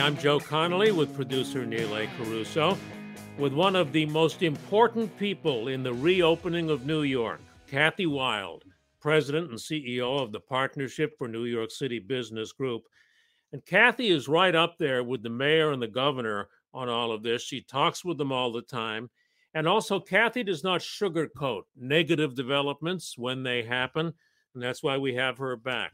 I'm Joe Connolly with producer Neil. Caruso with one of the most important people in the reopening of New York, Kathy Wylde, president and CEO of the Partnership for New York City Business Group. And Kathy is right up there with the mayor and the governor on all of this. She talks with them all the time. And also, Kathy does not sugarcoat negative developments when they happen. And that's why we have her back.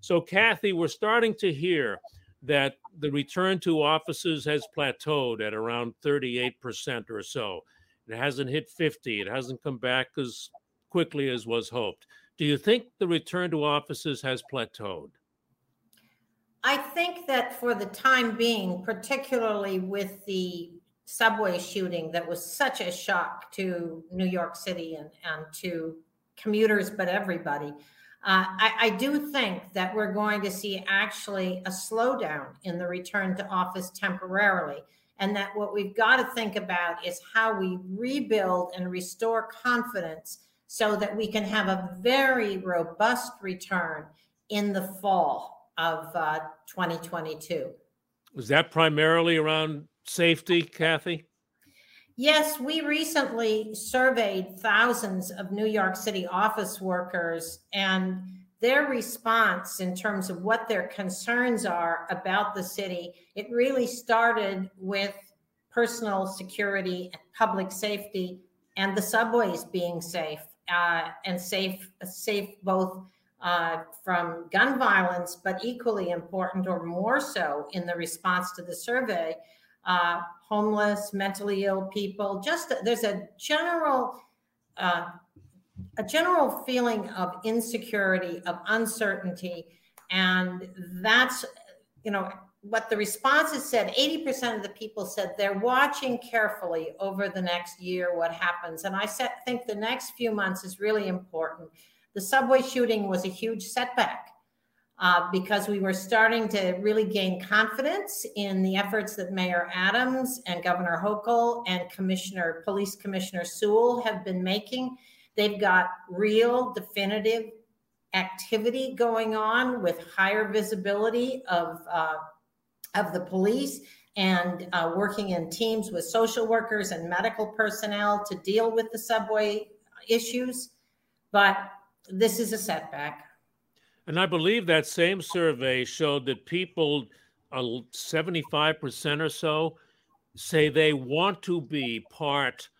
So, Kathy, we're starting to hear that the return to offices has plateaued at around 38% or so. It hasn't hit 50. It hasn't come back as quickly as was hoped. Do you think the return to offices has plateaued? I think that for the time being, particularly with the subway shooting that was such a shock to New York City and, and to commuters, but everybody, uh, I, I, do think that we're going to see actually a slowdown in the return to office temporarily. And that what we've got to think about is how we rebuild and restore confidence so that we can have a very robust return in the fall of uh, 2022. Was that primarily around safety, Kathy? Yes, we recently surveyed thousands of New York City office workers, and their response in terms of what their concerns are about the city, it really started with personal security and public safety and the subways being safe uh, and safe, safe both uh, from gun violence, but equally important or more so in the response to the survey, uh, homeless, mentally ill people. Just there's a general uh, a general feeling of insecurity, of uncertainty, and that's you know what the responses said 80% of the people said they're watching carefully over the next year what happens and i set, think the next few months is really important the subway shooting was a huge setback uh, because we were starting to really gain confidence in the efforts that Mayor Adams and Governor Hochul and Commissioner Police Commissioner Sewell have been making. They've got real, definitive activity going on with higher visibility of uh, of the police and uh, working in teams with social workers and medical personnel to deal with the subway issues. But this is a setback. And I believe that same survey showed that people, uh, 75% or so, say they want to be part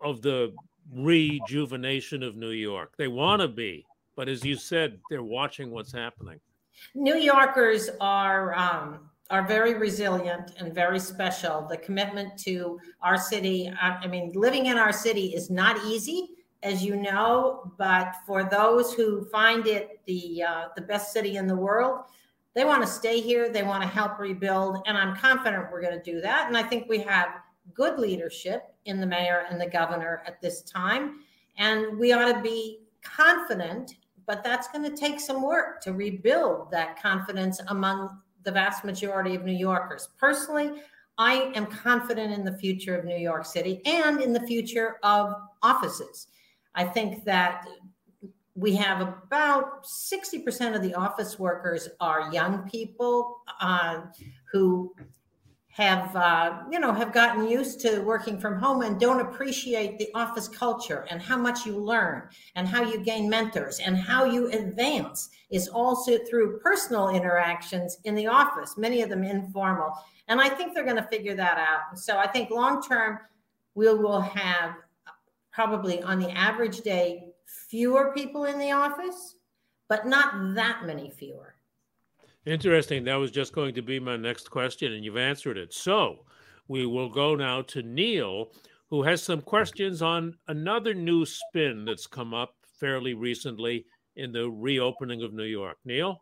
of the rejuvenation of New York. They want to be. But as you said, they're watching what's happening. New Yorkers are um, are very resilient and very special. The commitment to our city, I, I mean, living in our city is not easy as you know. But for those who find it the uh, the best city in the world, they want to stay here. They want to help rebuild, and I'm confident we're going to do that. And I think we have good leadership in the mayor and the governor at this time, and we ought to be confident. But that's going to take some work to rebuild that confidence among the vast majority of New Yorkers. Personally, I am confident in the future of New York City and in the future of offices. I think that we have about 60% of the office workers are young people uh, who have uh, you know have gotten used to working from home and don't appreciate the office culture and how much you learn and how you gain mentors and how you advance is also through personal interactions in the office many of them informal. And i think they're going to figure that out. So i think long term we will have probably on the average day fewer people in the office but not that many fewer Interesting. That was just going to be my next question, and you've answered it. So we will go now to Neil, who has some questions on another new spin that's come up fairly recently in the reopening of New York. Neil?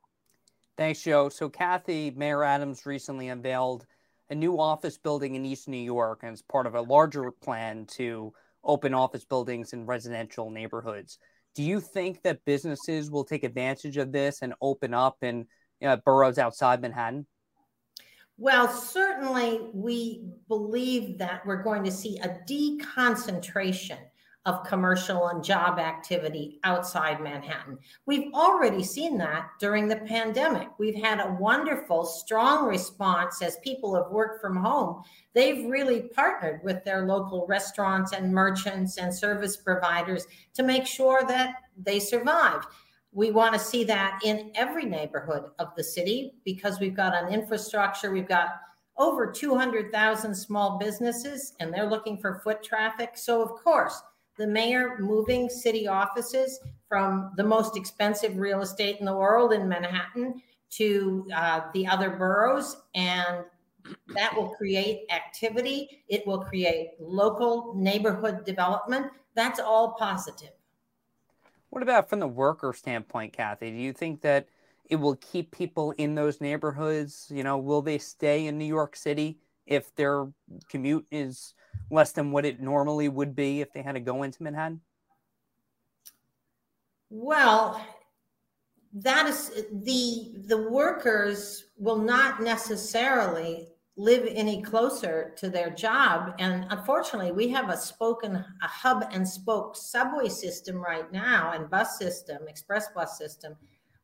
Thanks, Joe. So, Kathy, Mayor Adams recently unveiled a new office building in East New York, and it's part of a larger plan to open office buildings in residential neighborhoods. Do you think that businesses will take advantage of this and open up and uh, boroughs outside Manhattan? Well, certainly we believe that we're going to see a deconcentration of commercial and job activity outside Manhattan. We've already seen that during the pandemic. We've had a wonderful, strong response as people have worked from home. They've really partnered with their local restaurants and merchants and service providers to make sure that they survive. We want to see that in every neighborhood of the city because we've got an infrastructure, we've got over 200,000 small businesses and they're looking for foot traffic. So, of course, the mayor moving city offices from the most expensive real estate in the world in Manhattan to uh, the other boroughs. And that will create activity, it will create local neighborhood development. That's all positive. What about from the worker standpoint, Kathy? Do you think that it will keep people in those neighborhoods? You know, will they stay in New York City if their commute is less than what it normally would be if they had to go into Manhattan? Well, that is the the workers will not necessarily live any closer to their job. And unfortunately, we have a spoken a hub and spoke subway system right now and bus system, express bus system,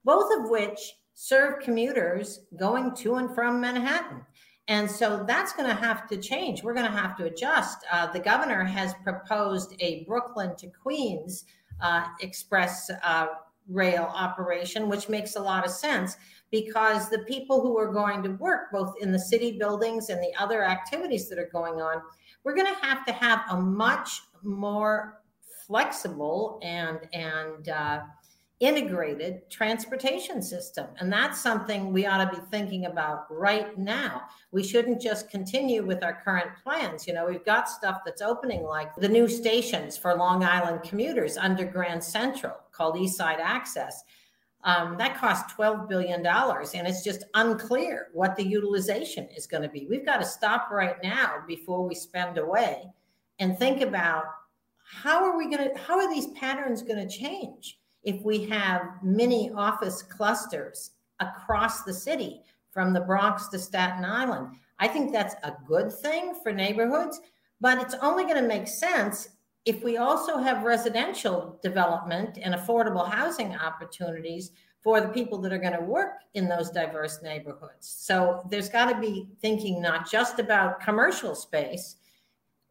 both of which serve commuters going to and from Manhattan. And so that's going to have to change. We're going to have to adjust. Uh, the governor has proposed a Brooklyn to Queens uh, express uh, rail operation, which makes a lot of sense because the people who are going to work both in the city buildings and the other activities that are going on, we're going to have to have a much more flexible and and uh, integrated transportation system. And that's something we ought to be thinking about right now. We shouldn't just continue with our current plans. You know, we've got stuff that's opening like the new stations for Long Island commuters under Grand Central called East Side Access. Um, that costs $12 billion, and it's just unclear what the utilization is going to be. We've got to stop right now before we spend away and think about how are we going to, how are these patterns going to change if we have mini office clusters across the city from the Bronx to Staten Island? I think that's a good thing for neighborhoods, but it's only going to make sense if we also have residential development and affordable housing opportunities for the people that are going to work in those diverse neighborhoods. So there's got to be thinking not just about commercial space.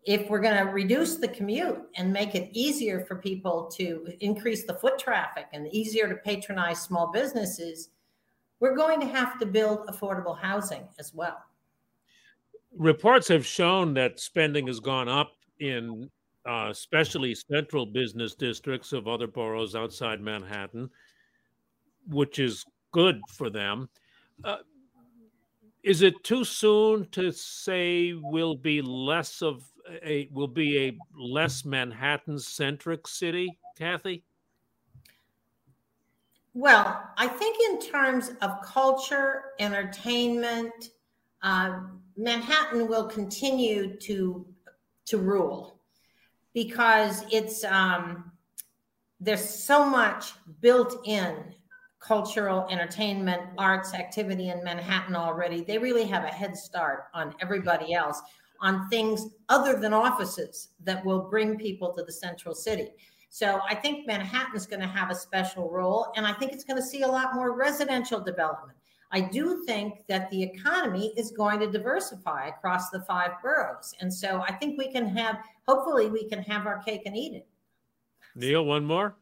If we're going to reduce the commute and make it easier for people to increase the foot traffic and easier to patronize small businesses, we're going to have to build affordable housing as well. Reports have shown that spending has gone up in uh, especially central business districts of other boroughs outside Manhattan, which is good for them. Uh, is it too soon to say we'll be less of a will be a less Manhattan centric city, Kathy? Well, I think in terms of culture, entertainment, uh, Manhattan will continue to to rule because it's um, there's so much built in cultural entertainment arts activity in manhattan already they really have a head start on everybody else on things other than offices that will bring people to the central city so i think manhattan's going to have a special role and i think it's going to see a lot more residential development I do think that the economy is going to diversify across the five boroughs. And so I think we can have, hopefully, we can have our cake and eat it. Neil, one more?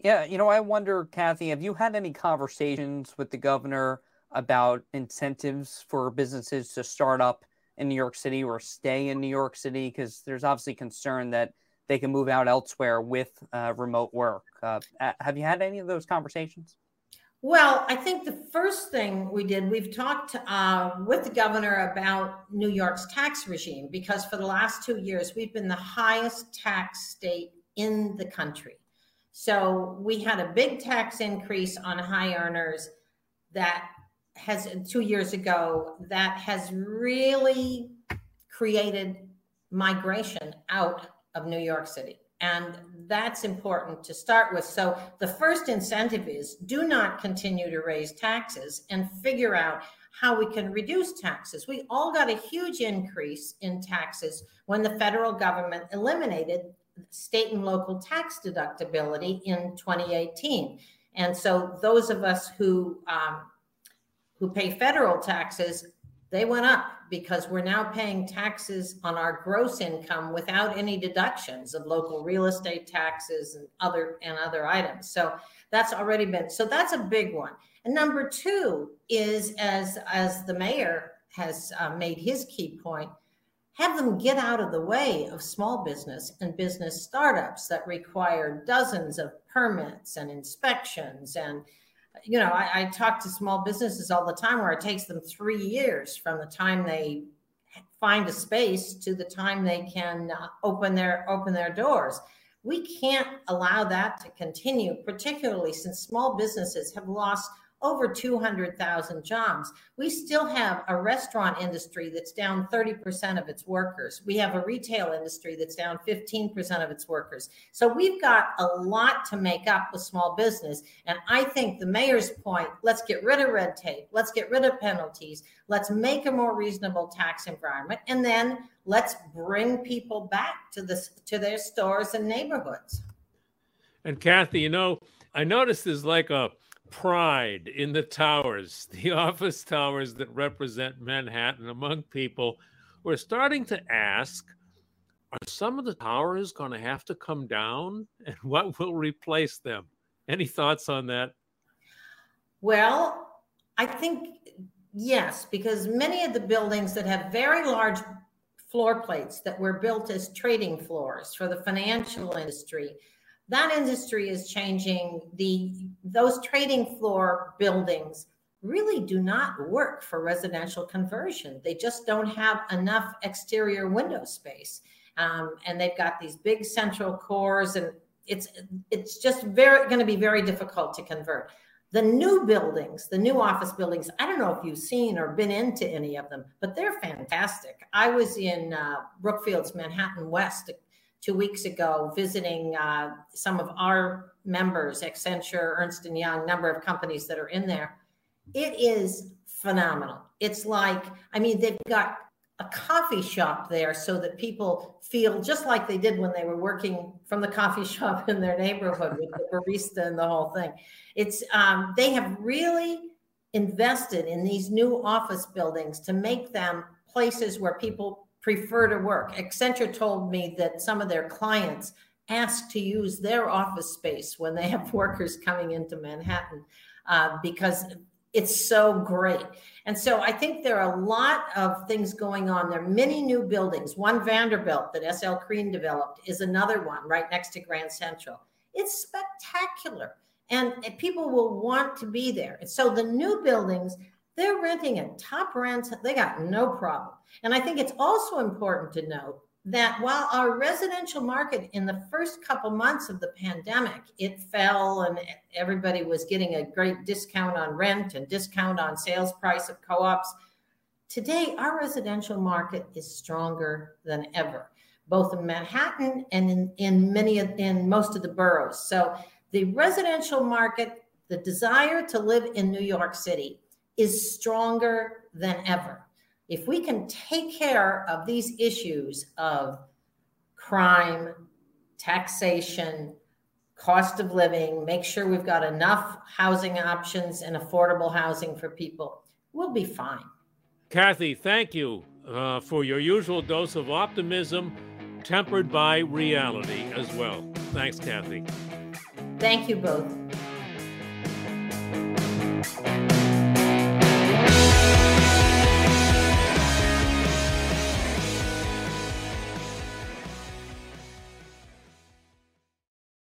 Yeah, you know, I wonder, Kathy, have you had any conversations with the governor about incentives for businesses to start up in New York City or stay in New York City? Because there's obviously concern that they can move out elsewhere with uh, remote work. Uh, have you had any of those conversations? Well, I think the first thing we did, we've talked uh, with the governor about New York's tax regime because for the last two years, we've been the highest tax state in the country. So we had a big tax increase on high earners that has two years ago that has really created migration out of New York City. And that's important to start with. So the first incentive is do not continue to raise taxes and figure out how we can reduce taxes. We all got a huge increase in taxes when the federal government eliminated state and local tax deductibility in 2018. And so those of us who um, who pay federal taxes they went up because we're now paying taxes on our gross income without any deductions of local real estate taxes and other and other items. So that's already been so that's a big one. And number two is as as the mayor has uh, made his key point, have them get out of the way of small business and business startups that require dozens of permits and inspections and you know, I, I talk to small businesses all the time where it takes them three years from the time they find a space to the time they can uh, open their open their doors. We can't allow that to continue, particularly since small businesses have lost over 200,000 jobs. We still have a restaurant industry that's down 30% of its workers. We have a retail industry that's down 15% of its workers. So we've got a lot to make up with small business. And I think the mayor's point let's get rid of red tape, let's get rid of penalties, let's make a more reasonable tax environment, and then let's bring people back to, the, to their stores and neighborhoods. And Kathy, you know, I noticed there's like a pride in the towers, the office towers that represent Manhattan among people. We're starting to ask are some of the towers going to have to come down and what will replace them? Any thoughts on that? Well, I think yes, because many of the buildings that have very large floor plates that were built as trading floors for the financial industry that industry is changing. The those trading floor buildings really do not work for residential conversion. They just don't have enough exterior window space. Um, and they've got these big central cores and it's it's just very going to be very difficult to convert. The new buildings the new office buildings i don't know if you've seen or been into any of them but they're fantastic. I was in uh, brookfield's manhattan west two weeks ago visiting uh, some of our members, Accenture, Ernst Young, number of companies that are in there. It is phenomenal. It's like, I mean, they've got a coffee shop there so that people feel just like they did when they were working from the coffee shop in their neighborhood with the barista and the whole thing. It's um, they have really invested in these new office buildings to make them places where people prefer to work. Accenture told me that some of their clients ask to use their office space when they have workers coming into Manhattan uh, because it's so great. And so I think there are a lot of things going on. There are many new buildings. One Vanderbilt that SL Green developed is another one right next to Grand Central. It's spectacular. And people will want to be there. And so the new buildings, they're renting at top rents. They got no problem. And I think it's also important to note that while our residential market in the first couple months of the pandemic it fell and everybody was getting a great discount on rent and discount on sales price of co-ops today our residential market is stronger than ever both in manhattan and in, in many of, in most of the boroughs so the residential market the desire to live in new york city is stronger than ever. If we can take care of these issues of crime, taxation, cost of living, make sure we've got enough housing options and affordable housing for people. We'll be fine. Kathy, thank you uh, for your usual dose of optimism, tempered by reality as well. Thanks, Kathy. Thank you both.